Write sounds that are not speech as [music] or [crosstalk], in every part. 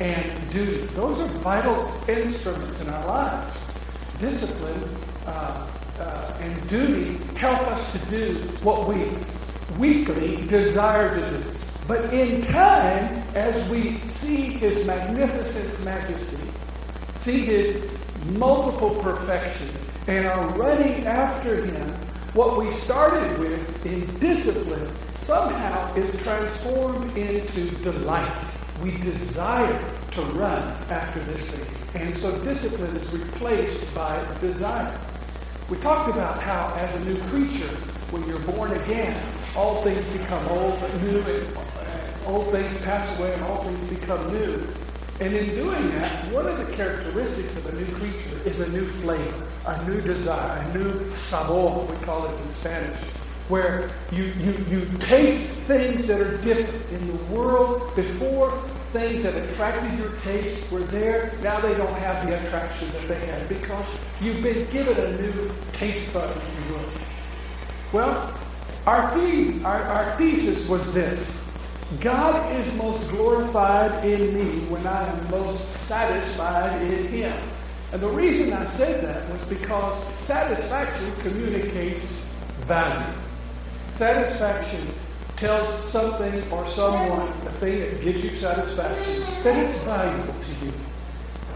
and duty. Those are vital instruments in our lives. Discipline uh, uh, and duty help us to do what we weakly desire to do. But in time, as we see His magnificent majesty, see His multiple perfections, and are running after Him, what we started with in discipline somehow is transformed into delight. We desire to run after this thing. And so discipline is replaced by desire. We talked about how, as a new creature, when you're born again, all things become old, new, and old things pass away, and all things become new. And in doing that, one of the characteristics of a new creature is a new flavor, a new desire, a new sabor, we call it in Spanish, where you, you, you taste things that are different. In the world, before things that attracted your taste were there, now they don't have the attraction that they had because you've been given a new taste bud, if you will. Well, our theme, our, our thesis was this. God is most glorified in me when I am most satisfied in Him. And the reason I said that was because satisfaction communicates value. Satisfaction tells something or someone, a thing that gives you satisfaction, that it's valuable to you.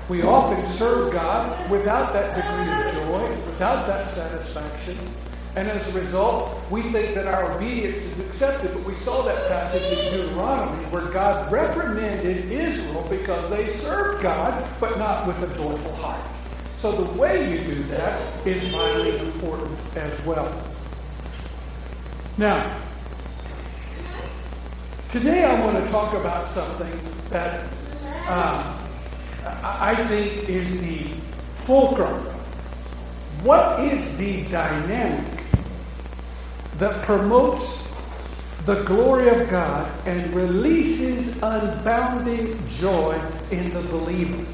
We often serve God without that degree of joy, without that satisfaction. And as a result, we think that our obedience is accepted. But we saw that passage in Deuteronomy where God reprimanded Israel because they served God, but not with a joyful heart. So the way you do that is vitally important as well. Now, today I want to talk about something that um, I think is the fulcrum. What is the dynamic that promotes the glory of God and releases unbounding joy in the believer?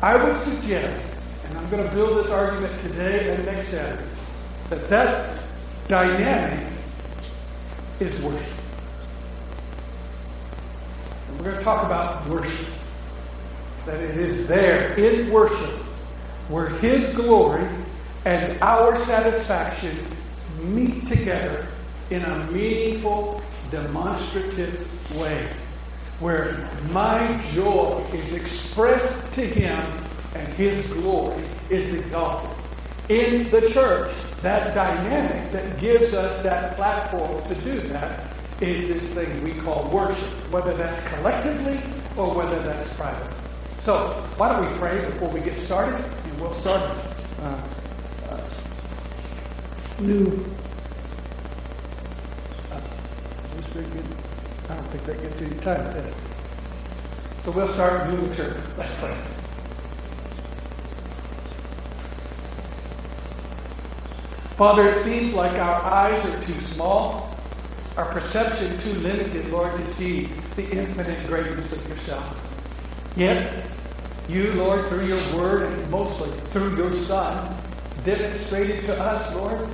I would suggest, and I'm going to build this argument today and next Saturday, that that dynamic is worship. And we're going to talk about worship. That it is there in worship where His glory and our satisfaction meet together in a meaningful, demonstrative way. Where my joy is expressed to Him and His glory is exalted. In the church, that dynamic that gives us that platform to do that is this thing we call worship, whether that's collectively or whether that's private. So, why don't we pray before we get started? And we'll start uh, uh, new. Uh, is this good? I don't think that gets any time. So we'll start new material. Let's pray. Father, it seems like our eyes are too small, our perception too limited, Lord, to see the infinite greatness of yourself. Yet, you, Lord, through your word and mostly through your Son, demonstrated to us, Lord,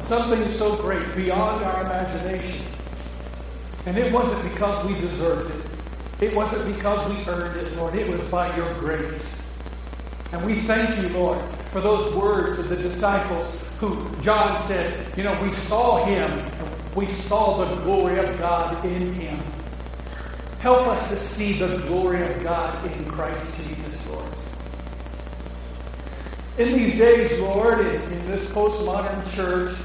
something so great beyond our imagination. And it wasn't because we deserved it. It wasn't because we earned it, Lord. It was by your grace. And we thank you, Lord, for those words of the disciples who John said, you know, we saw him, we saw the glory of God in him. Help us to see the glory of God in Christ Jesus, Lord. In these days, Lord, in, in this postmodern church,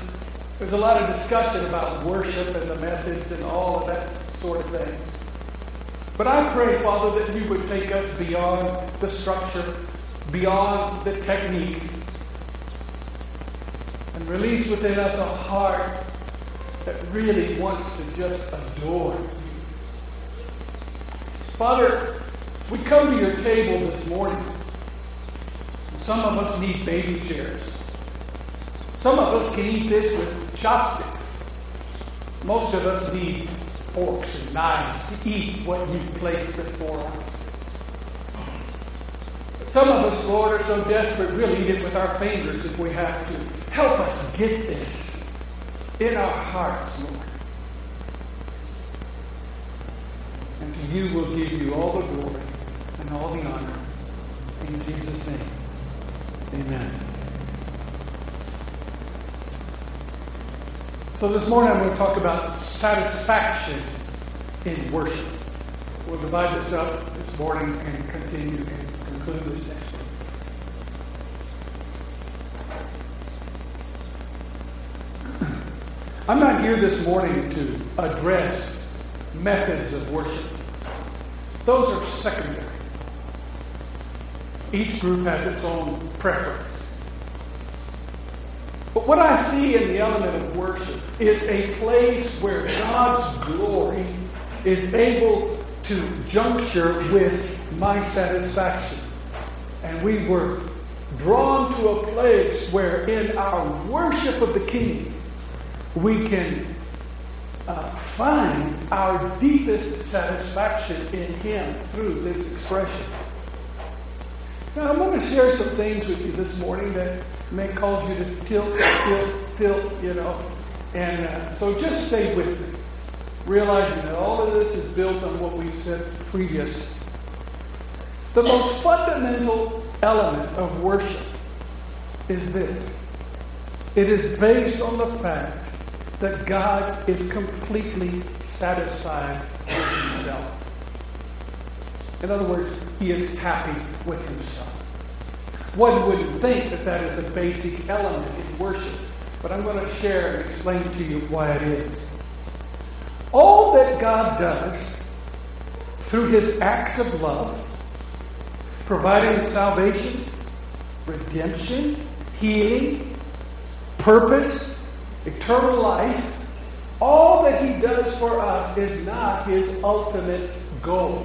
there's a lot of discussion about worship and the methods and all of that sort of thing. But I pray, Father, that you would take us beyond the structure beyond the technique and release within us a heart that really wants to just adore you. Father, we come to your table this morning. Some of us need baby chairs. Some of us can eat this with chopsticks. Most of us need forks and knives to eat what you've placed before us. Some of us, Lord, are so desperate we'll eat it with our fingers if we have to. Help us get this in our hearts, Lord. And to you will give you all the glory and all the honor. In Jesus' name, amen. So this morning I'm going to talk about satisfaction in worship. We'll divide this up this morning and continue I'm not here this morning to address methods of worship. Those are secondary. Each group has its own preference. But what I see in the element of worship is a place where God's glory is able to juncture with my satisfaction. And we were drawn to a place where in our worship of the King, we can uh, find our deepest satisfaction in Him through this expression. Now, I'm going to share some things with you this morning that may cause you to tilt, tilt, tilt, you know. And uh, so just stay with me, realizing that all of this is built on what we've said previously. The most fundamental element of worship is this it is based on the fact that God is completely satisfied with himself. In other words, he is happy with himself. One wouldn't think that that is a basic element in worship, but I'm going to share and explain to you why it is. All that God does through his acts of love, providing salvation, redemption, healing, purpose, eternal life, all that he does for us is not his ultimate goal.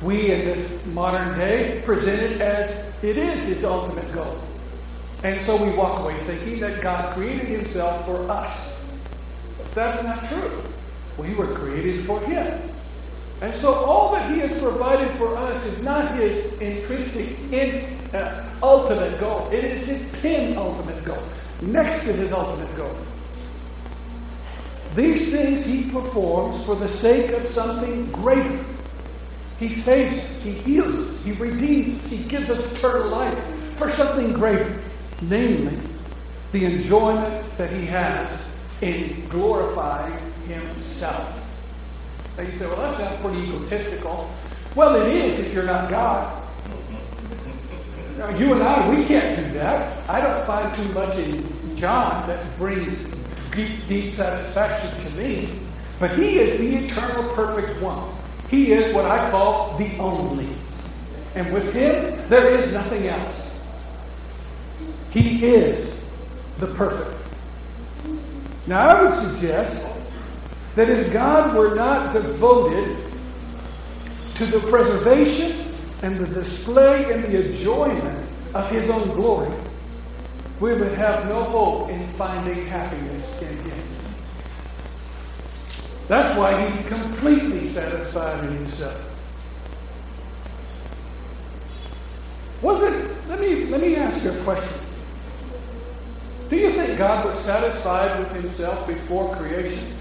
We in this modern day present it as it is his ultimate goal. And so we walk away thinking that God created himself for us. But that's not true. We were created for him. And so all that he has provided for us is not his intrinsic, in, uh, ultimate goal. It is his penultimate goal next to his ultimate goal. These things he performs for the sake of something greater. He saves us, he heals us, he redeems us, he gives us eternal life for something greater, namely the enjoyment that he has in glorifying himself. Now you say, well, that sounds pretty egotistical. Well, it is if you're not God. Now, you and I, we can't do that. I don't find too much in John that brings deep, deep satisfaction to me. But he is the eternal, perfect one. He is what I call the only. And with him, there is nothing else. He is the perfect. Now, I would suggest that if God were not devoted to the preservation and the display and the enjoyment of His own glory, we would have no hope in finding happiness in Him. That's why He's completely satisfied in Himself. Was it, let me, let me ask you a question. Do you think God was satisfied with Himself before creation?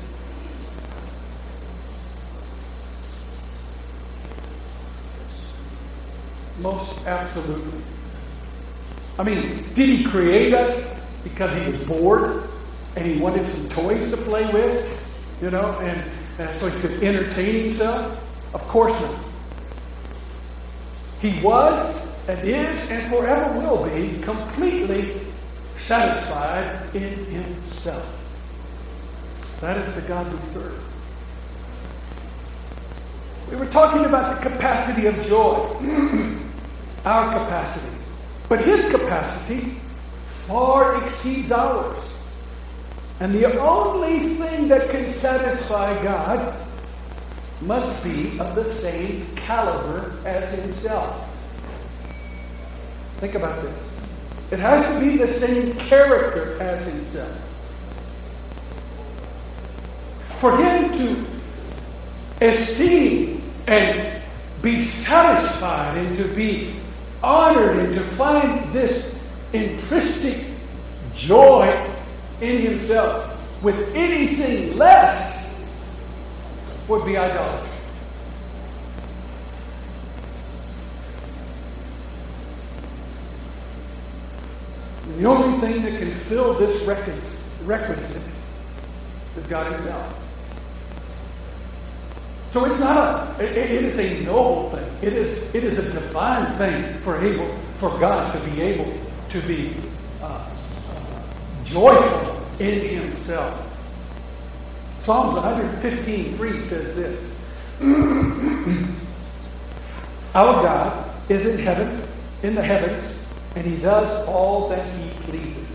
Most absolutely. I mean, did he create us because he was bored and he wanted some toys to play with, you know, and, and so he could entertain himself? Of course not. He was and is and forever will be completely satisfied in himself. That is the God we serve. We were talking about the capacity of joy. [clears throat] our capacity. But his capacity far exceeds ours. And the only thing that can satisfy God must be of the same caliber as himself. Think about this. It has to be the same character as himself. For him to esteem and be satisfied and to be honored and to find this intrinsic joy in himself with anything less would be idolatry. The only thing that can fill this requisite is God Himself. So it's not a, it, it is a noble thing. It is, it is a divine thing for able, for God to be able to be uh, joyful in Himself. Psalms 115, 3 says this. [clears throat] Our God is in heaven, in the heavens, and he does all that he pleases.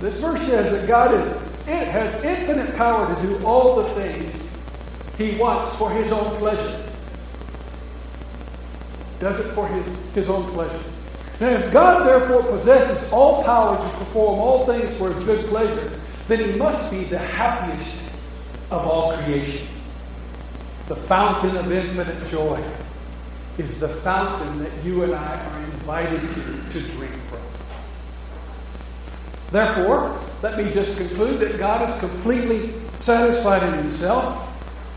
This verse says that God is it has infinite power to do all the things he wants for his own pleasure. Does it for his, his own pleasure. Now, if God therefore possesses all power to perform all things for his good pleasure, then he must be the happiest of all creation. The fountain of infinite joy is the fountain that you and I are invited to, to drink from. Therefore, let me just conclude that God is completely satisfied in himself.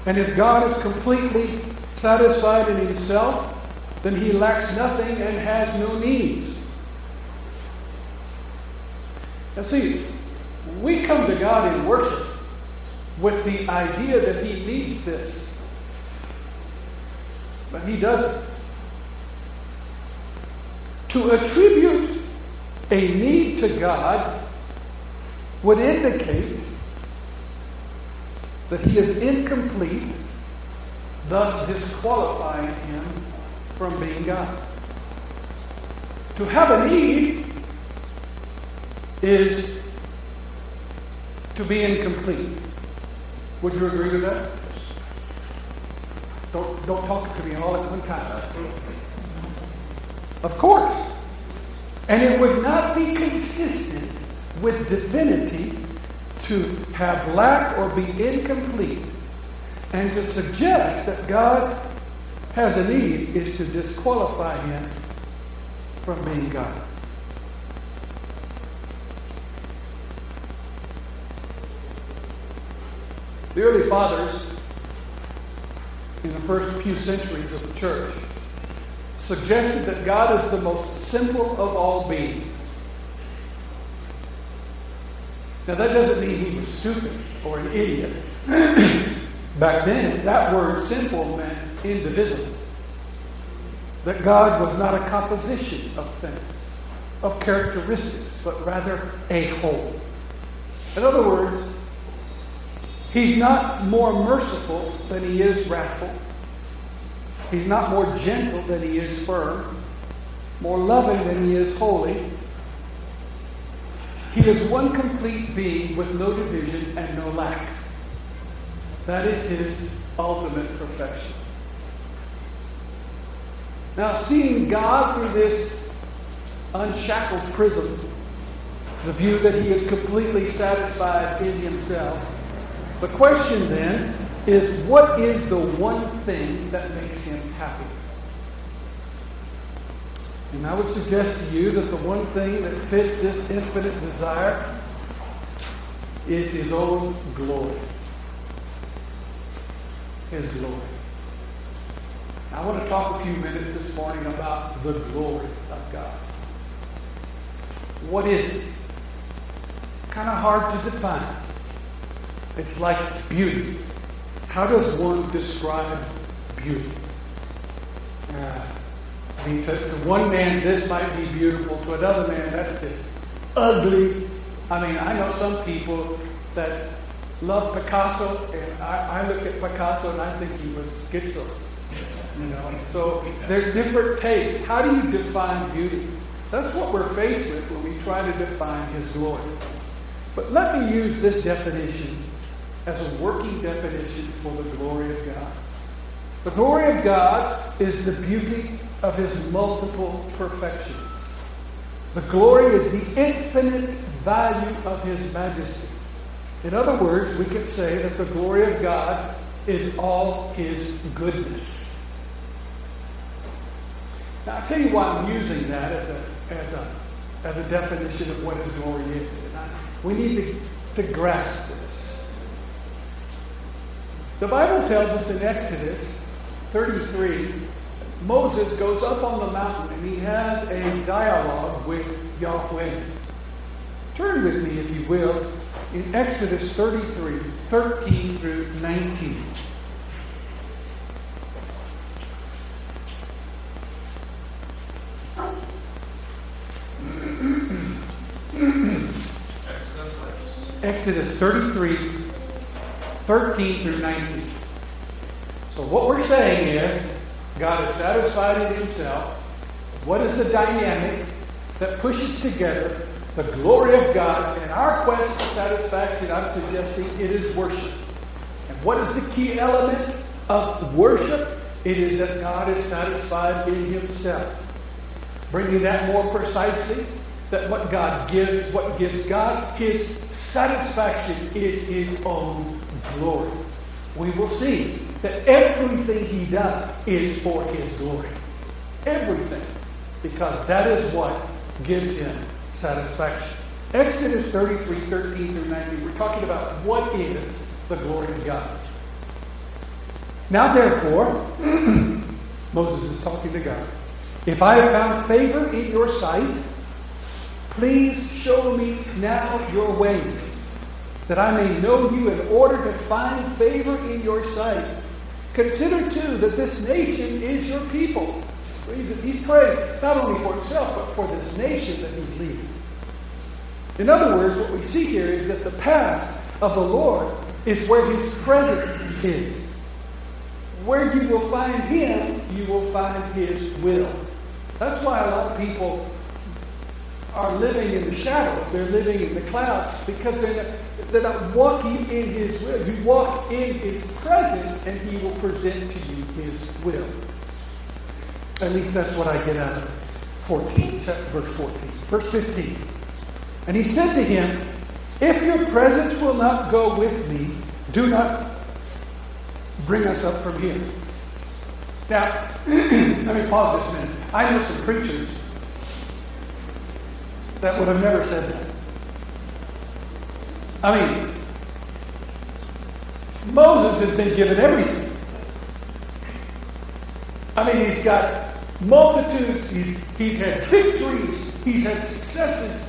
And if God is completely satisfied in himself, then he lacks nothing and has no needs. Now, see, we come to God in worship with the idea that he needs this. But he doesn't. To attribute a need to God would indicate that he is incomplete, thus disqualifying him from being God. To have a need is to be incomplete. Would you agree with that? Don't, don't talk to me all at one time. Of course. And it would not be consistent with divinity to have lack or be incomplete. And to suggest that God has a need is to disqualify him from being God. The early fathers, in the first few centuries of the church, suggested that God is the most simple of all beings. Now, that doesn't mean he was stupid or an idiot. [clears throat] Back then, that word simple meant indivisible. That God was not a composition of things, of characteristics, but rather a whole. In other words, he's not more merciful than he is wrathful. He's not more gentle than he is firm, more loving than he is holy, he is one complete being with no division and no lack. That is his ultimate perfection. Now, seeing God through this unshackled prism, the view that he is completely satisfied in himself, the question then is what is the one thing that makes him happy? And I would suggest to you that the one thing that fits this infinite desire is His own glory. His glory. I want to talk a few minutes this morning about the glory of God. What is it? Kind of hard to define. It's like beauty. How does one describe beauty? Uh, I mean, to, to one man, this might be beautiful. To another man, that's just ugly. I mean, I know some people that love Picasso, and I, I look at Picasso and I think he was schizo. You know, so there's different tastes. How do you define beauty? That's what we're faced with when we try to define His glory. But let me use this definition as a working definition for the glory of God. The glory of God is the beauty of his multiple perfections. The glory is the infinite value of his majesty. In other words, we could say that the glory of God is all his goodness. Now, I'll tell you why I'm using that as a, as a, as a definition of what his glory is. I, we need to, to grasp this. The Bible tells us in Exodus 33, Moses goes up on the mountain and he has a dialogue with Yahweh. Turn with me, if you will, in Exodus 33, 13 through 19. Exodus 33, 13 through 19. So what we're saying is, God is satisfied in himself. What is the dynamic that pushes together the glory of God and our quest for satisfaction? I'm suggesting it is worship. And what is the key element of worship? It is that God is satisfied in himself. Bringing that more precisely, that what God gives, what gives God his satisfaction is his own glory. We will see that everything he does is for his glory. Everything. Because that is what gives him satisfaction. Exodus 33, 13 through 19, we're talking about what is the glory of God. Now, therefore, [clears throat] Moses is talking to God. If I have found favor in your sight, please show me now your ways, that I may know you in order to find favor in your sight. Consider, too, that this nation is your people. He's praying not only for himself, but for this nation that he's leading. In other words, what we see here is that the path of the Lord is where his presence is. Where you will find him, you will find his will. That's why a lot of people are living in the shadows. They're living in the clouds because they're not, they're not walking in His will. You walk in His presence and He will present to you His will. At least that's what I get out of 14, verse 14. Verse 15. And he said to him, If your presence will not go with me, do not bring us up from here. Now, [clears throat] let me pause this minute. I know some preachers that would have never said that. I mean, Moses has been given everything. I mean, he's got multitudes, he's, he's had victories, he's had successes.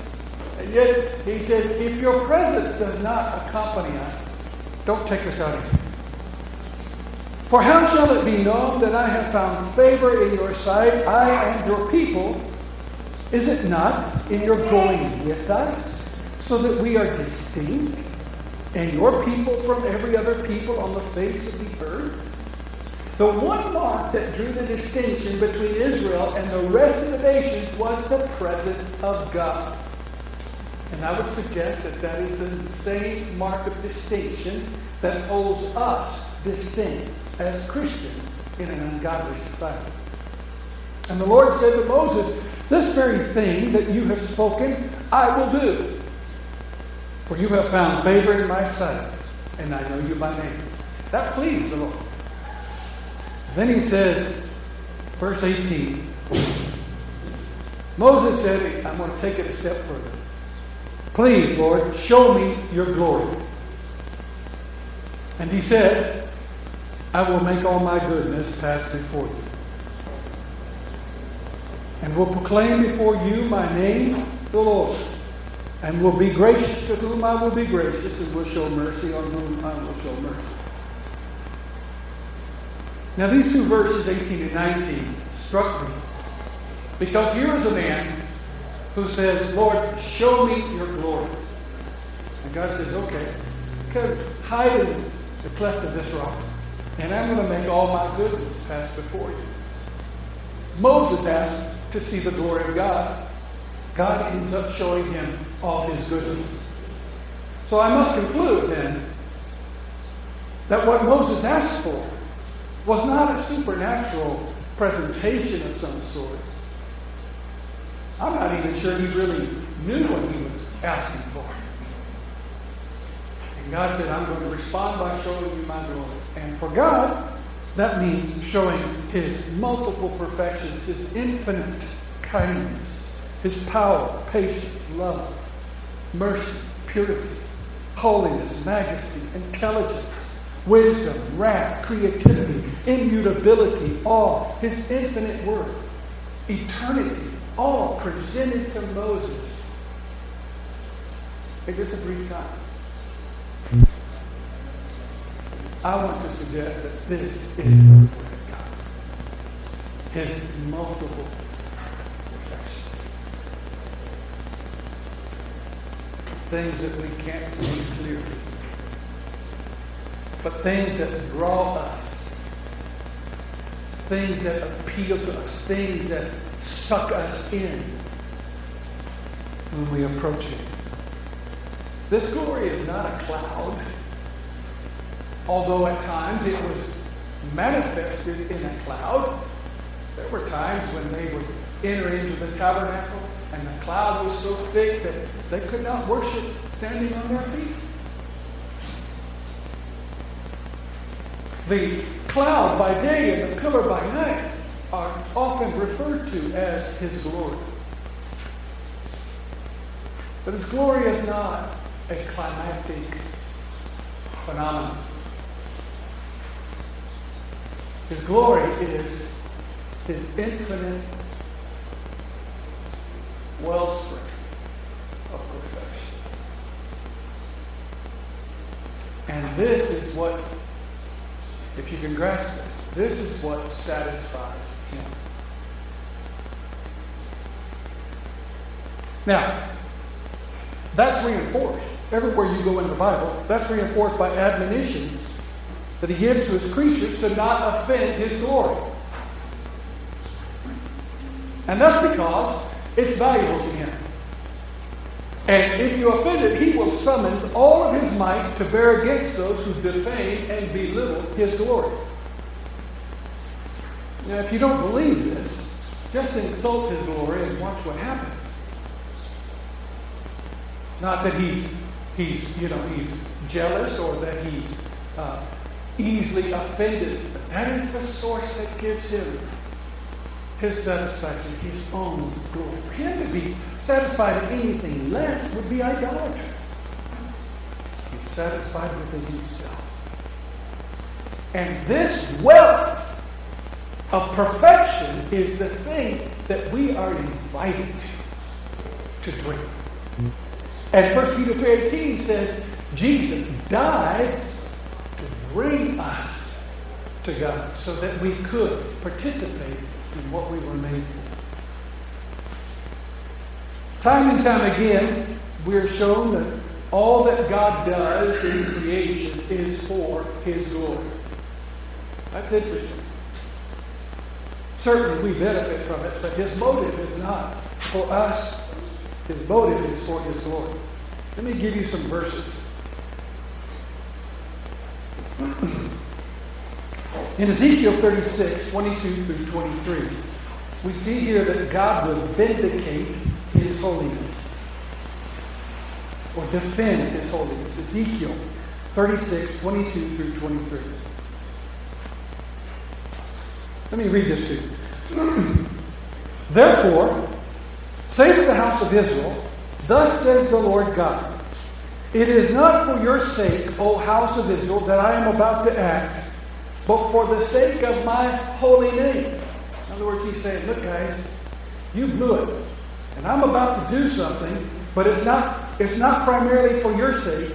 And yet, he says, if your presence does not accompany us, don't take us out of here. For how shall it be known that I have found favor in your sight, I and your people? Is it not in your going with us, so that we are distinct, and your people from every other people on the face of the earth? The one mark that drew the distinction between Israel and the rest of the nations was the presence of God. And I would suggest that that is the same mark of distinction that holds us distinct as Christians in an ungodly society. And the Lord said to Moses, This very thing that you have spoken, I will do. For you have found favor in my sight, and I know you by name. That pleased the Lord. Then he says, verse 18, Moses said, I'm going to take it a step further. Please, Lord, show me your glory. And he said, I will make all my goodness pass before you. And will proclaim before you my name, the Lord. And will be gracious to whom I will be gracious, and will show mercy on whom I will show mercy. Now, these two verses, 18 and 19, struck me. Because here is a man who says, Lord, show me your glory. And God says, okay, hide in the cleft of this rock, and I'm going to make all my goodness pass before you. Moses asked to see the glory of God. God ends up showing him all his goodness. So I must conclude then that what Moses asked for was not a supernatural presentation of some sort. I'm not even sure he really knew what he was asking for. And God said, I'm going to respond by showing you my glory. And for God, that means showing his multiple perfections, his infinite kindness, his power, patience, love, mercy, purity, holiness, majesty, intelligence, wisdom, wrath, creativity, immutability, all his infinite worth, eternity, all presented to Moses in just a brief time. I want to suggest that this is the Word of God. His multiple perfections. Things that we can't see clearly. But things that draw us. Things that appeal to us. Things that suck us in when we approach Him. This glory is not a cloud, although at times it was manifested in a cloud. There were times when they would enter into the tabernacle and the cloud was so thick that they could not worship standing on their feet. The cloud by day and the pillar by night are often referred to as his glory. But his glory is not a climactic phenomenon. His glory is his infinite wellspring of perfection. And this is what, if you can grasp this, this is what satisfies him. Now, that's reinforced. Everywhere you go in the Bible, that's reinforced by admonitions that he gives to his creatures to not offend his glory. And that's because it's valuable to him. And if you offend it, he will summons all of his might to bear against those who defame and belittle his glory. Now, if you don't believe this, just insult his glory and watch what happens. Not that he's he's you know he's jealous or that he's uh, easily offended. But that is the source that gives him his satisfaction, his own glory. For him to be satisfied in anything less would be idolatry. He's satisfied within himself. And this wealth of perfection is the thing that we are invited to, to drink. And 1 Peter 3.18 says, Jesus died bring us to God so that we could participate in what we were made for. Time and time again, we're shown that all that God does in creation is for His glory. That's interesting. Certainly we benefit from it, but His motive is not for us. His motive is for His glory. Let me give you some verses. In Ezekiel 36, 22 through 23, we see here that God will vindicate his holiness or defend his holiness. Ezekiel 36, 22 through 23. Let me read this to you. [clears throat] Therefore, say to the house of Israel, Thus says the Lord God, It is not for your sake, O house of Israel, that I am about to act, but for the sake of my holy name. In other words, he's saying, Look, guys, you blew it. And I'm about to do something, but it's not, it's not primarily for your sake,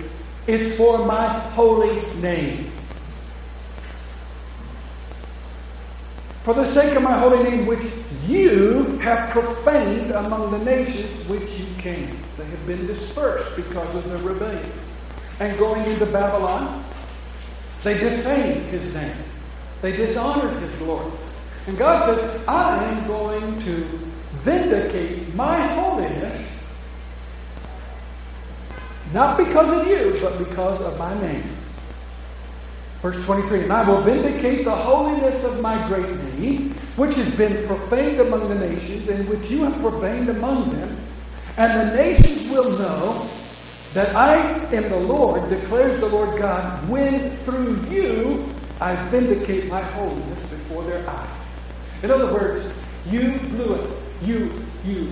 it's for my holy name. For the sake of my holy name, which you have profaned among the nations which you came. They have been dispersed because of the rebellion. And going into Babylon, they defamed his name. They dishonored his glory. And God says, I am going to vindicate my holiness, not because of you, but because of my name. Verse 23 And I will vindicate the holiness of my great name, which has been profaned among the nations, and which you have profaned among them. And the nations will know that I am the Lord, declares the Lord God, when through you I vindicate my holiness before their eyes. In other words, you blew it. You, you,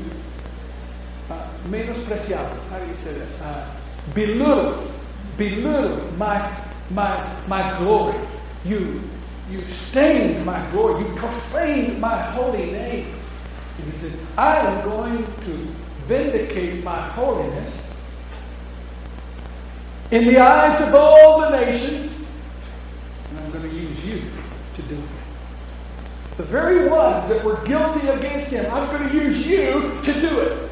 uh, menospreciado. How do you say that? Uh, belittle, belittle my my, my glory. You, you stained my glory. You profaned my holy name. And he said, I am going to vindicate my holiness in the eyes of all the nations, and I'm going to use you to do it. The very ones that were guilty against him, I'm going to use you to do it.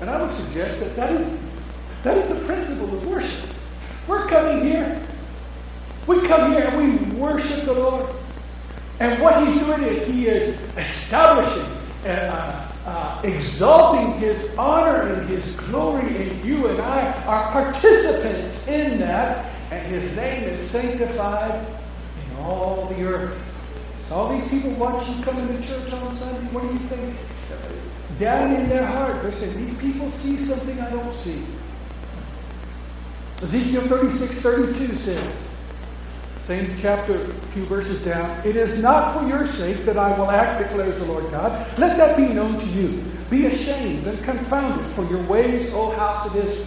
And I would suggest that that is, that is the principle of worship. We're coming here. We come here and we worship the Lord. And what he's doing is he is establishing, uh, uh, exalting his honor and his glory, and you and I are participants in that, and his name is sanctified in all the earth. All these people watch you come into church on Sunday, what do you think? Down in their heart, they're saying, These people see something I don't see. Ezekiel 36 32 says, same chapter, a few verses down. It is not for your sake that I will act, declares the Lord God. Let that be known to you. Be ashamed and confounded for your ways, O house of Israel.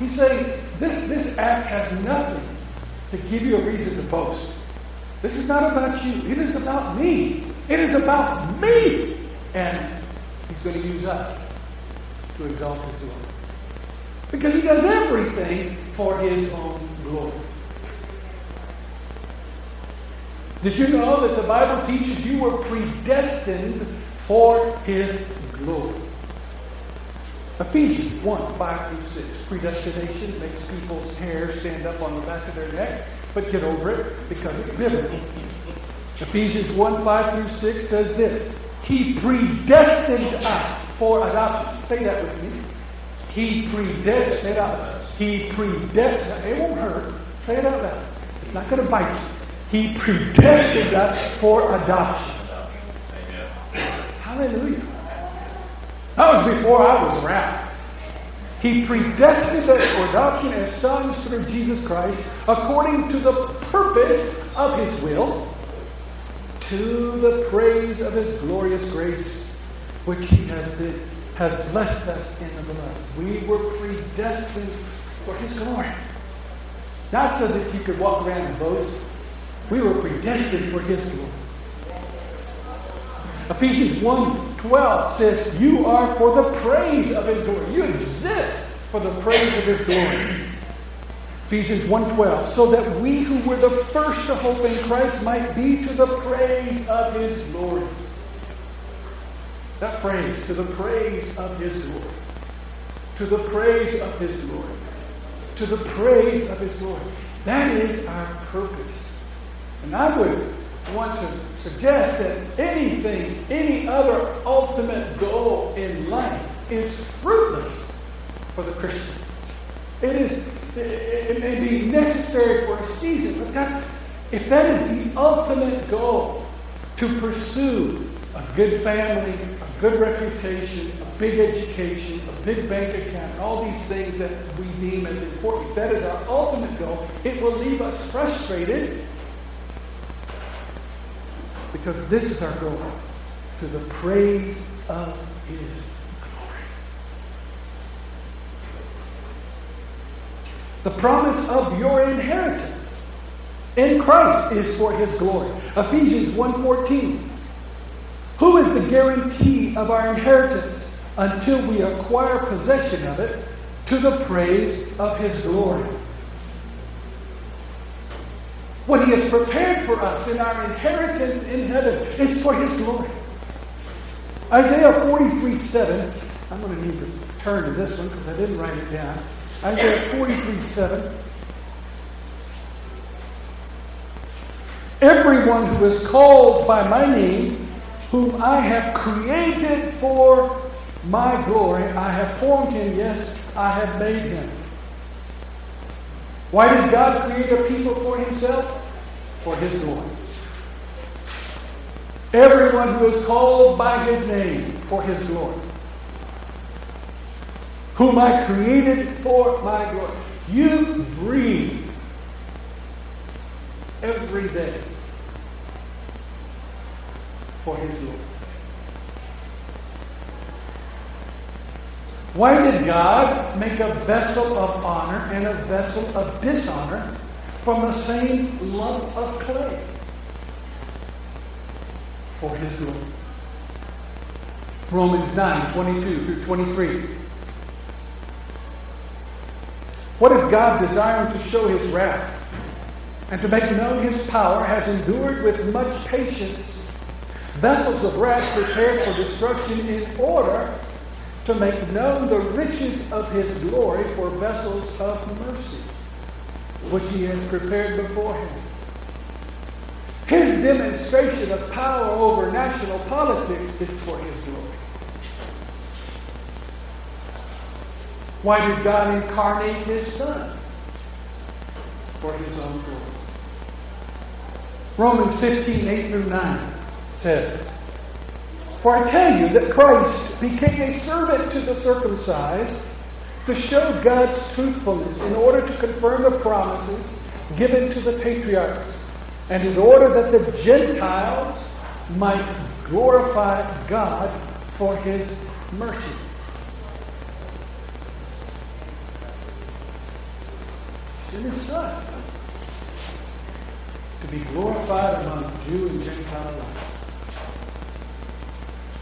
He's saying this, this act has nothing to give you a reason to boast. This is not about you. It is about me. It is about me. And he's going to use us to exalt his glory. Because he does everything for his own glory. Did you know that the Bible teaches you were predestined for His glory? Ephesians 1 5 through 6. Predestination makes people's hair stand up on the back of their neck, but get over it because it's biblical. Ephesians 1 5 through 6 says this He predestined us for adoption. Say that with me. He predestined. Loud. He predestined. It won't hurt. Say it out loud. It's not going to bite you. He predestined us for adoption. Hallelujah. That was before I was around. He predestined us for adoption as sons through Jesus Christ, according to the purpose of His will, to the praise of His glorious grace, which He has been, has blessed us in the beloved. We were predestined for His glory, not so that you could walk around and boast, we were predestined for His glory. Ephesians 1 12 says, You are for the praise of His glory. You exist for the praise of His glory. Ephesians 1:12, so that we who were the first to hope in Christ might be to the praise of his glory. That phrase, to the praise of his glory. To the praise of his glory. To the praise of his glory. That is our purpose. And I would want to suggest that anything, any other ultimate goal in life is fruitless for the Christian. It is it may be necessary for a season, but that, if that is the ultimate goal, to pursue a good family, a good reputation, a big education, a big bank account, all these things that we deem as important, if that is our ultimate goal, it will leave us frustrated because this is our goal to the praise of His glory. The promise of your inheritance in Christ is for His glory. Ephesians 1.14 Who is the guarantee of our inheritance until we acquire possession of it to the praise of His glory? What He has prepared for us in our inheritance in heaven is for His glory. Isaiah 43 7. I'm going to need to turn to this one because I didn't write it down. Isaiah 43 7. Everyone who is called by my name, whom I have created for my glory, I have formed him, yes, I have made him. Why did God create a people for himself? For his glory. Everyone who is called by his name for his glory. Whom I created for my glory. You breathe every day for his glory. Why did God make a vessel of honor and a vessel of dishonor from the same lump of clay for his glory. Romans 9, 22 through 23. What if God, desiring to show his wrath and to make known his power, has endured with much patience vessels of wrath prepared for destruction in order to make known the riches of his glory for vessels of mercy, which he has prepared beforehand. His demonstration of power over national politics is for his glory. Why did God incarnate his Son? For his own glory. Romans 15, 8 through 9 says, For I tell you that Christ became a servant to the circumcised to show God's truthfulness in order to confirm the promises given to the patriarchs and in order that the Gentiles might glorify God for his mercy. In his Son to be glorified among Jew and Gentile alike.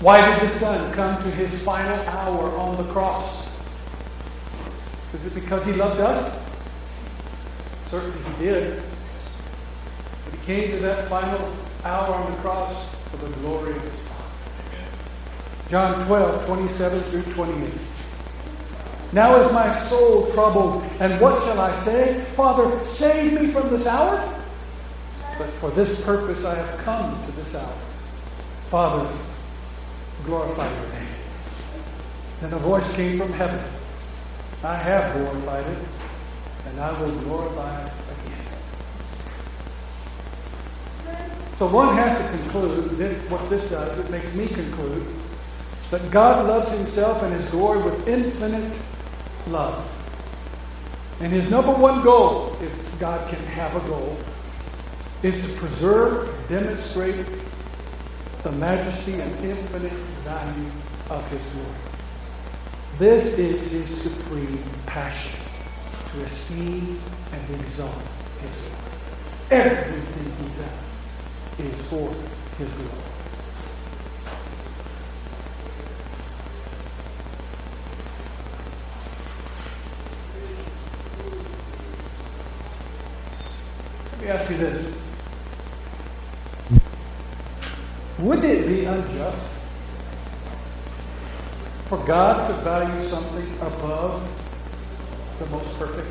Why did the Son come to his final hour on the cross? Is it because he loved us? Certainly he did. But he came to that final hour on the cross for the glory of his Father. John 12, 27 through 28. Now is my soul troubled, and what shall I say? Father, save me from this hour? But for this purpose I have come to this hour. Father, glorify your name. Then a voice came from heaven. I have glorified it, and I will glorify it again. So one has to conclude that what this does, it makes me conclude that God loves himself and his glory with infinite love. And his number one goal, if God can have a goal, is to preserve, demonstrate the majesty and infinite value of His glory. This is His supreme passion to esteem and exalt His glory. Everything He does is for His glory. Let me ask you this. Would it be unjust for God to value something above the most perfect?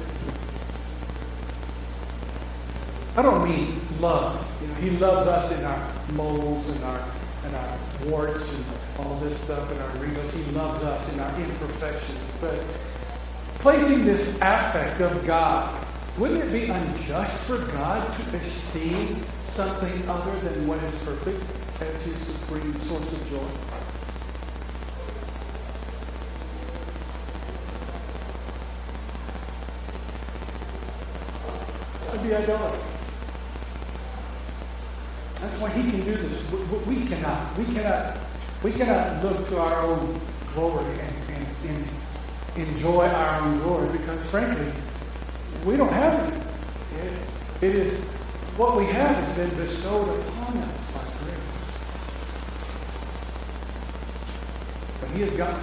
I don't mean love. You know, he loves us in our moles and our and our warts and all this stuff and our wrinkles. He loves us in our imperfections. But placing this affect of God, wouldn't it be unjust for God to esteem something other than what is perfect? As his supreme source of joy. That'd be idolatry. That's why he can do this. We, we, cannot. We cannot. We cannot look to our own glory and, and, and enjoy our own glory because, frankly, we don't have it. it. Is what we have has been bestowed upon us by grace. He has got.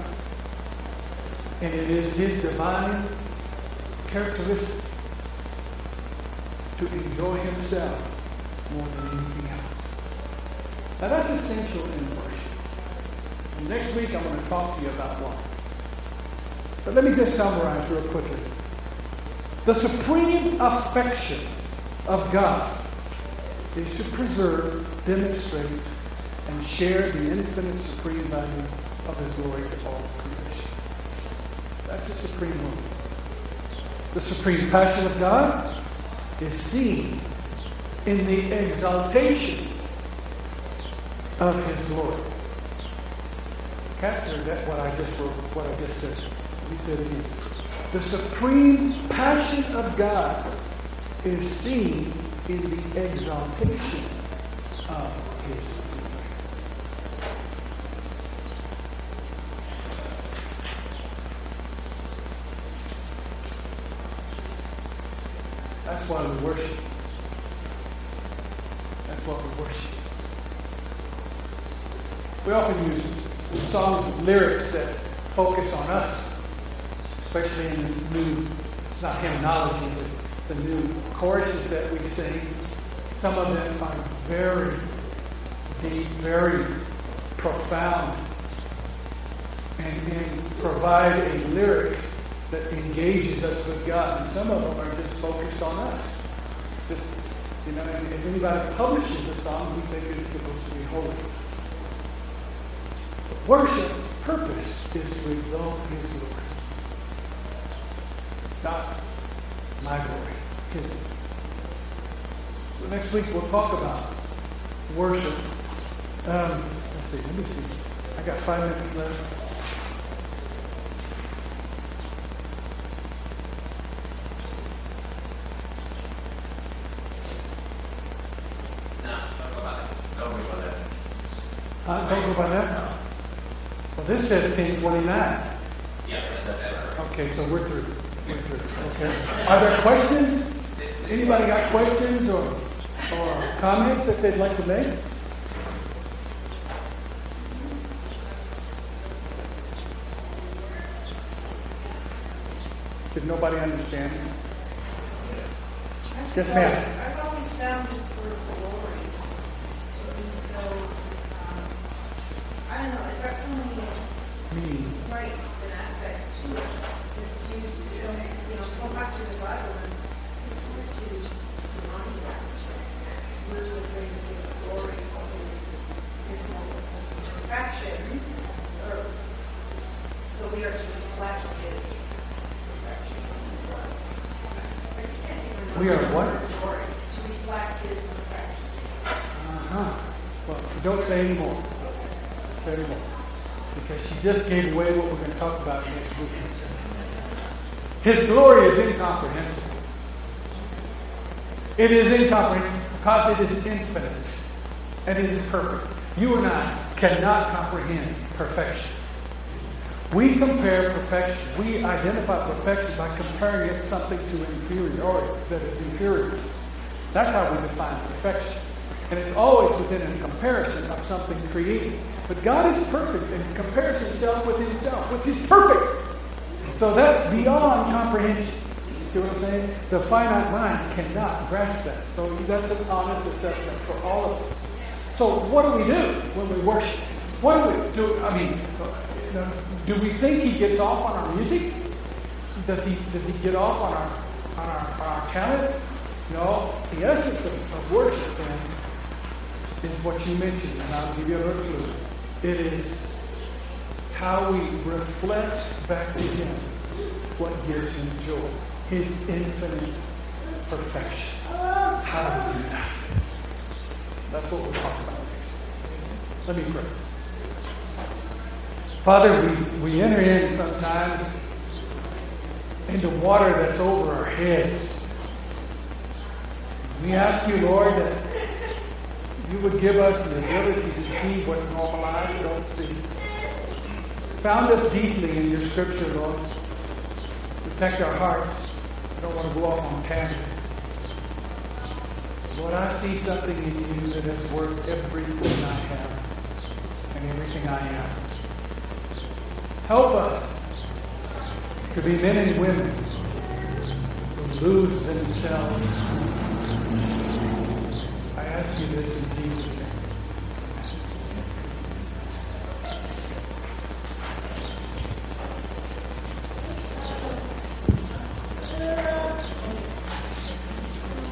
And it is his divine characteristic to enjoy himself more than anything else. Now that's essential in worship. And next week I'm going to talk to you about why. But let me just summarize real quickly. The supreme affection of God is to preserve, demonstrate, and share the infinite supreme value of his glory to all creation. That's the supreme will. The supreme passion of God is seen in the exaltation of his glory. Capture that what I just wrote, what I just said. He said again. The supreme passion of God is seen in the exaltation of his That's why we worship. That's what we worship. We often use songs with lyrics that focus on us, especially in the new, it's not hymnology, but the new choruses that we sing. Some of them are very deep, very profound, and, and provide a lyric that engages us with God. And some of them are just focused on us. Just, you know, if anybody publishes a song, we think it's supposed to be holy. But worship purpose is to exalt His glory. Not my glory, So next week we'll talk about worship. Um, let's see, let me see. I got five minutes left. Huh? Don't go by that? Uh don't worry about that? No. Well, this says 1029. Yeah, Okay, so we're through. We're through. Okay. Are there questions? Anybody got questions or, or comments that they'd like to make? Did nobody understand? Yes, ma'am. I've always found this word glory to be so, um, I don't know, it's got so many Meaning. right and aspects to it. It's used so, you know, so much in the Bible, and it's it's hard to remind that. Words with great his glory, so his, his perfections, or, so we are to reflect his perfection. I just can't even remember. We are what? Glory, to reflect his perfection. Uh-huh. Well, don't say anymore. Don't say anymore. Because she just gave away what we're going to talk about next week. His glory is incomprehensible. It is incomprehensible because it is infinite and it is perfect. You and I cannot comprehend perfection. We compare perfection, we identify perfection by comparing it something to inferiority that is inferior. That's how we define perfection. And it's always within a comparison of something created. But God is perfect and compares himself with himself, which is perfect. So that's beyond comprehension. See what I'm saying? The finite mind cannot grasp that. So that's an honest assessment for all of us. So what do we do when we worship? What do we do? I mean, do we think he gets off on our music? Does he does he get off on our on our, on our talent? No. The essence of, of worship then is what you mentioned, and I'll give you a little clue. It is how we reflect back to him what gives him joy, his infinite perfection. How do we do that? That's what we're talking about. Let me pray. Father, we, we enter in sometimes into water that's over our heads. We ask you, Lord, that you would give us the ability to see what normal eyes don't see. Found us deeply in your scripture, Lord. Protect our hearts. I don't want to go off on tangents. Lord, I see something in you that is worth everything I have and everything I am. Help us to be men and women who lose themselves. I ask you this.